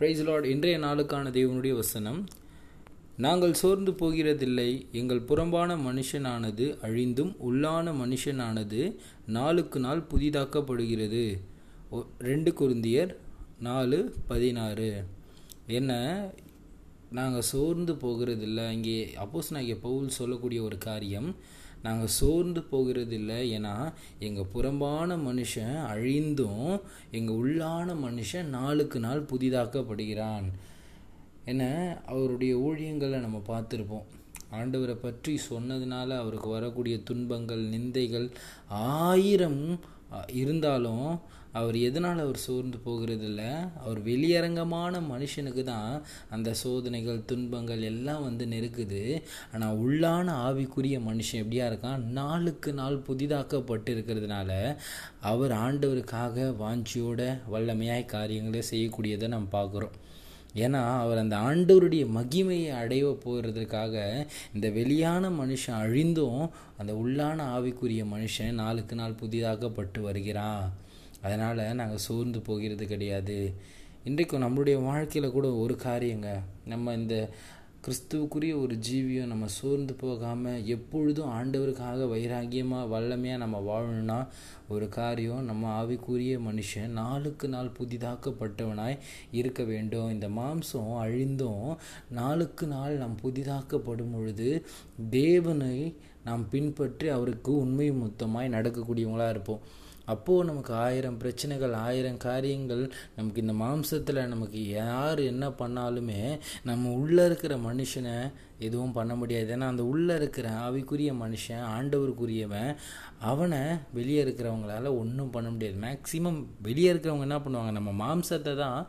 Price Lord இன்றைய நாளுக்கான தேவனுடைய வசனம். நாங்கள் சோர்ந்து போகிறதில்லை. எங்கள் புறம்பான மனுஷனானது அழிந்தும் உள்ளான மனுஷனானது நாளுக்கு நாள் புதிதாக்கப்படுகிறது. ஒ- ரெண்டு குருந்தியர் நாலு பதினாறு. என்ன? நாங்கள் சோர்ந்து போகிறதில்லை. இங்கே அப்போஸ் நான் பவுல் சொல்லக்கூடிய ஒரு காரியம். நாங்கள் சோர்ந்து போகிறதில்லை. ஏன்னா எங்கள் புறம்பான மனுஷன் அழிந்தும் எங்கள் உள்ளான மனுஷன் நாளுக்கு நாள் புதிதாக்கப்படுகிறான். என்ன? அவருடைய ஊழியங்களை நம்ம பார்த்துருப்போம். ஆண்டவரை பற்றி சொன்னதுனால அவருக்கு வரக்கூடிய துன்பங்கள் நிந்தைகள் ஆயிரம் இருந்தாலும் அவர் எதனால் அவர் சோர்ந்து போகிறதில்ல? அவர் வெளியரங்கமான மனுஷனுக்கு தான் அந்த சோதனைகள் துன்பங்கள் எல்லாம் வந்து நெருக்குது. ஆனால் உள்ளான ஆவிக்குரிய மனுஷன் எப்படியா இருக்கான்? நாளுக்கு நாள் புதிதாக்கப்பட்டு இருக்கிறதுனால அவர் ஆண்டவருக்காக வாஞ்சியோட வல்லமையாய் காரியங்களை செய்யக்கூடியதை நம்ம பார்க்குறோம். ஏன்னா அவர் அந்த ஆண்டவருடைய மகிமையை அடைய போகிறதுக்காக இந்த வெளியான மனுஷன் அழிந்தும் அந்த உள்ளான ஆவிக்குரிய மனுஷன் நாளுக்கு நாள் புதிதாகப்பட்டு வருகிறான். அதனால் நாங்கள் சோர்ந்து போகிறது கிடையாது. இன்றைக்கும் நம்மளுடைய வாழ்க்கையில் கூட ஒரு காரியங்க. நம்ம இந்த கிறிஸ்துவுக்குரிய ஒரு ஜீவியம் நம்ம சோர்ந்து போகாமல் எப்பொழுதும் ஆண்டவருக்காக வைராகியமாக வல்லமையாக நம்ம வாழணும்னா ஒரு காரியம் நம்ம ஆவிக்குரிய மனுஷன் நாளுக்கு நாள் புதிதாக்கப்பட்டவனாய் இருக்க வேண்டும். இந்த மாம்சம் அழிந்தும் நாளுக்கு நாள் நாம் புதிதாக்கப்படும் பொழுது தேவனை நாம் பின்பற்றி அவருக்கு உண்மை மொத்தமாய் நடக்கக்கூடியவங்களாக இருப்போம். அப்போது நமக்கு ஆயிரம் பிரச்சனைகள் ஆயிரம் காரியங்கள் நமக்கு இந்த மாம்சத்தில் நமக்கு யார் என்ன பண்ணாலுமே நம்ம உள்ளே இருக்கிற மனுஷனை எதுவும் பண்ண முடியாது. ஏன்னா அந்த உள்ளே இருக்கிற ஆவிக்குரிய மனுஷன் ஆண்டவருக்குரியவன் அவனை வெளியே இருக்கிறவங்களால ஒன்றும் பண்ண முடியாது. மேக்சிமம் வெளியே இருக்கிறவங்க என்ன பண்ணுவாங்க? நம்ம மாம்சத்தை தான்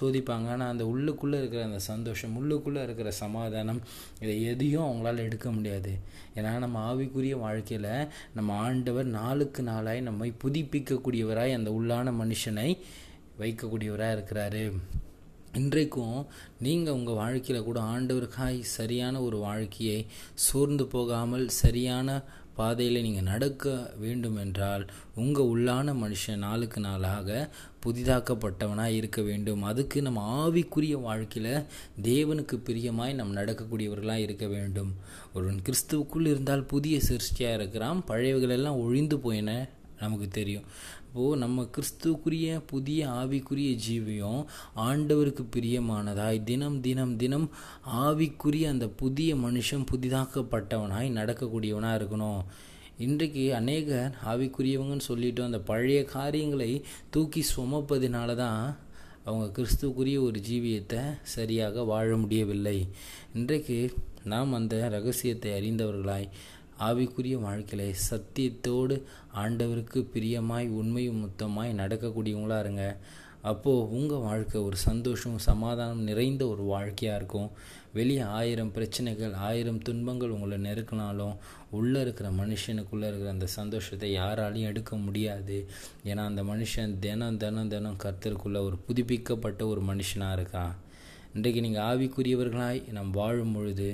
சோதிப்பாங்க. ஆனால் அந்த உள்ளுக்குள்ளே இருக்கிற அந்த சந்தோஷம் உள்ளுக்குள்ளே இருக்கிற சமாதானம் இதை எதையும் அவங்களால எடுக்க முடியாது. ஏன்னா நம்ம ஆவிக்குரிய வாழ்க்கையில் நம்ம ஆண்டவர் நாளுக்கு நாளாய் நம்மை புதுப்பிக்கக்கூடியவராய் அந்த உள்ளான மனுஷனை வைக்கக்கூடியவராக இருக்கிறாரு. இன்றைக்கும் நீங்கள் உங்கள் வாழ்க்கையில் கூட ஆண்டவருக்காய் சரியான ஒரு வாழ்க்கையை சோர்ந்து போகாமல் சரியான பாதையில் நீங்கள் நடக்க வேண்டும் என்றால் உங்கள் உள்ளான மனுஷன் நாளுக்கு நாளாக புதிதாக்கப்பட்டவனாக இருக்க வேண்டும். அதுக்கு நம்ம ஆவிக்குரிய வாழ்க்கையில் தேவனுக்கு பிரியமாய் நம் நடக்கக்கூடியவர்களாக இருக்க வேண்டும். ஒருவன் கிறிஸ்துவுக்குள் இருந்தால் புதிய சிருஷ்டியாக இருக்கிறான் பழையவைகளெல்லாம் ஒழிந்து போயின நமக்கு தெரியும். அப்போது நம்ம கிறிஸ்துக்குரிய புதிய ஆவிக்குரிய ஜீவியம் ஆண்டவருக்கு பிரியமானதாய் தினம் தினம் தினம் ஆவிக்குரிய அந்த புதிய மனுஷன் புதிதாக்கப்பட்டவனாய் நடக்கக்கூடியவனாக இருக்கணும். இன்றைக்கு அநேகர் ஆவிக்குரியவங்கன்னு சொல்லிட்டு அந்த பழைய காரியங்களை தூக்கி சுமப்பதினால தான் அவங்க கிறிஸ்துக்குரிய ஒரு ஜீவியத்தை சரியாக வாழ முடியவில்லை. இன்றைக்கு நாம் அந்த ரகசியத்தை அறிந்தவர்களாய் ஆவிக்குரிய வாழ்க்கையில சத்தியத்தோடு ஆண்டவருக்கு பிரியமாய் உண்மையும் முத்தமாய் நடக்கக்கூடியவங்களா இருங்க. அப்போது உங்கள் வாழ்க்கை ஒரு சந்தோஷம் சமாதானம் நிறைந்த ஒரு வாழ்க்கையாக இருக்கும். வெளியே ஆயிரம் பிரச்சனைகள் ஆயிரம் துன்பங்கள் உங்களை நெருக்கினாலும் உள்ளே இருக்கிற மனுஷனுக்குள்ளே இருக்கிற அந்த சந்தோஷத்தை யாராலையும் எடுக்க முடியாது. ஏன்னா அந்த மனுஷன் தினம் தினம் தினம் கர்த்தருக்குள்ள ஒரு புதுப்பிக்கப்பட்ட ஒரு மனுஷனாக இருக்கான். இன்றைக்கு நீங்கள் ஆவிக்குரியவர்களாய் நாம் வாழும் பொழுது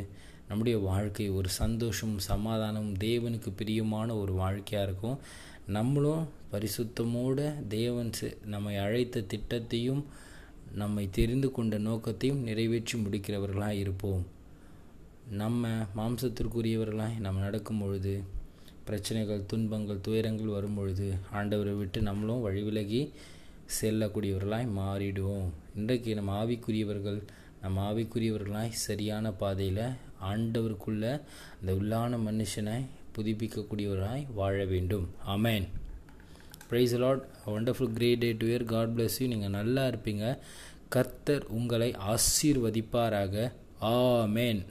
நம்முடைய வாழ்க்கை ஒரு சந்தோஷம் சமாதானம் தேவனுக்கு பிரியமான ஒரு வாழ்க்கையாக இருக்கும். நம்மளும் பரிசுத்தமோடு தேவன் செ- நம்மை அழைத்த திட்டத்தையும் நம்மை தெரிந்து கொண்ட நோக்கத்தையும் நிறைவேற்றி முடிக்கிறவர்களாக இருப்போம். நம்ம மாம்சத்திற்குரியவர்களாய் நம்ம நடக்கும் பொழுது பிரச்சனைகள் துன்பங்கள் துயரங்கள் வரும் பொழுது ஆண்டவரை விட்டு நம்மளும் வழிவிலகி செல்லக்கூடியவர்களாய் மாறிடுவோம். இன்றைக்கு நம்ம ஆவிக்குரியவர்கள் நம்ம ஆவிக்குரியவர்களாய் சரியான பாதையில் ஆண்டவருக்குள்ள அந்த உள்ளான மனுஷனை புதுப்பிக்கக்கூடியவராய் வாழ வேண்டும். Amen praise lord wonderful great day to year God bless you நீங்கள் நல்லா இருப்பீங்க. கர்த்தர் உங்களை ஆசீர்வதிப்பாராக. ஆமேன்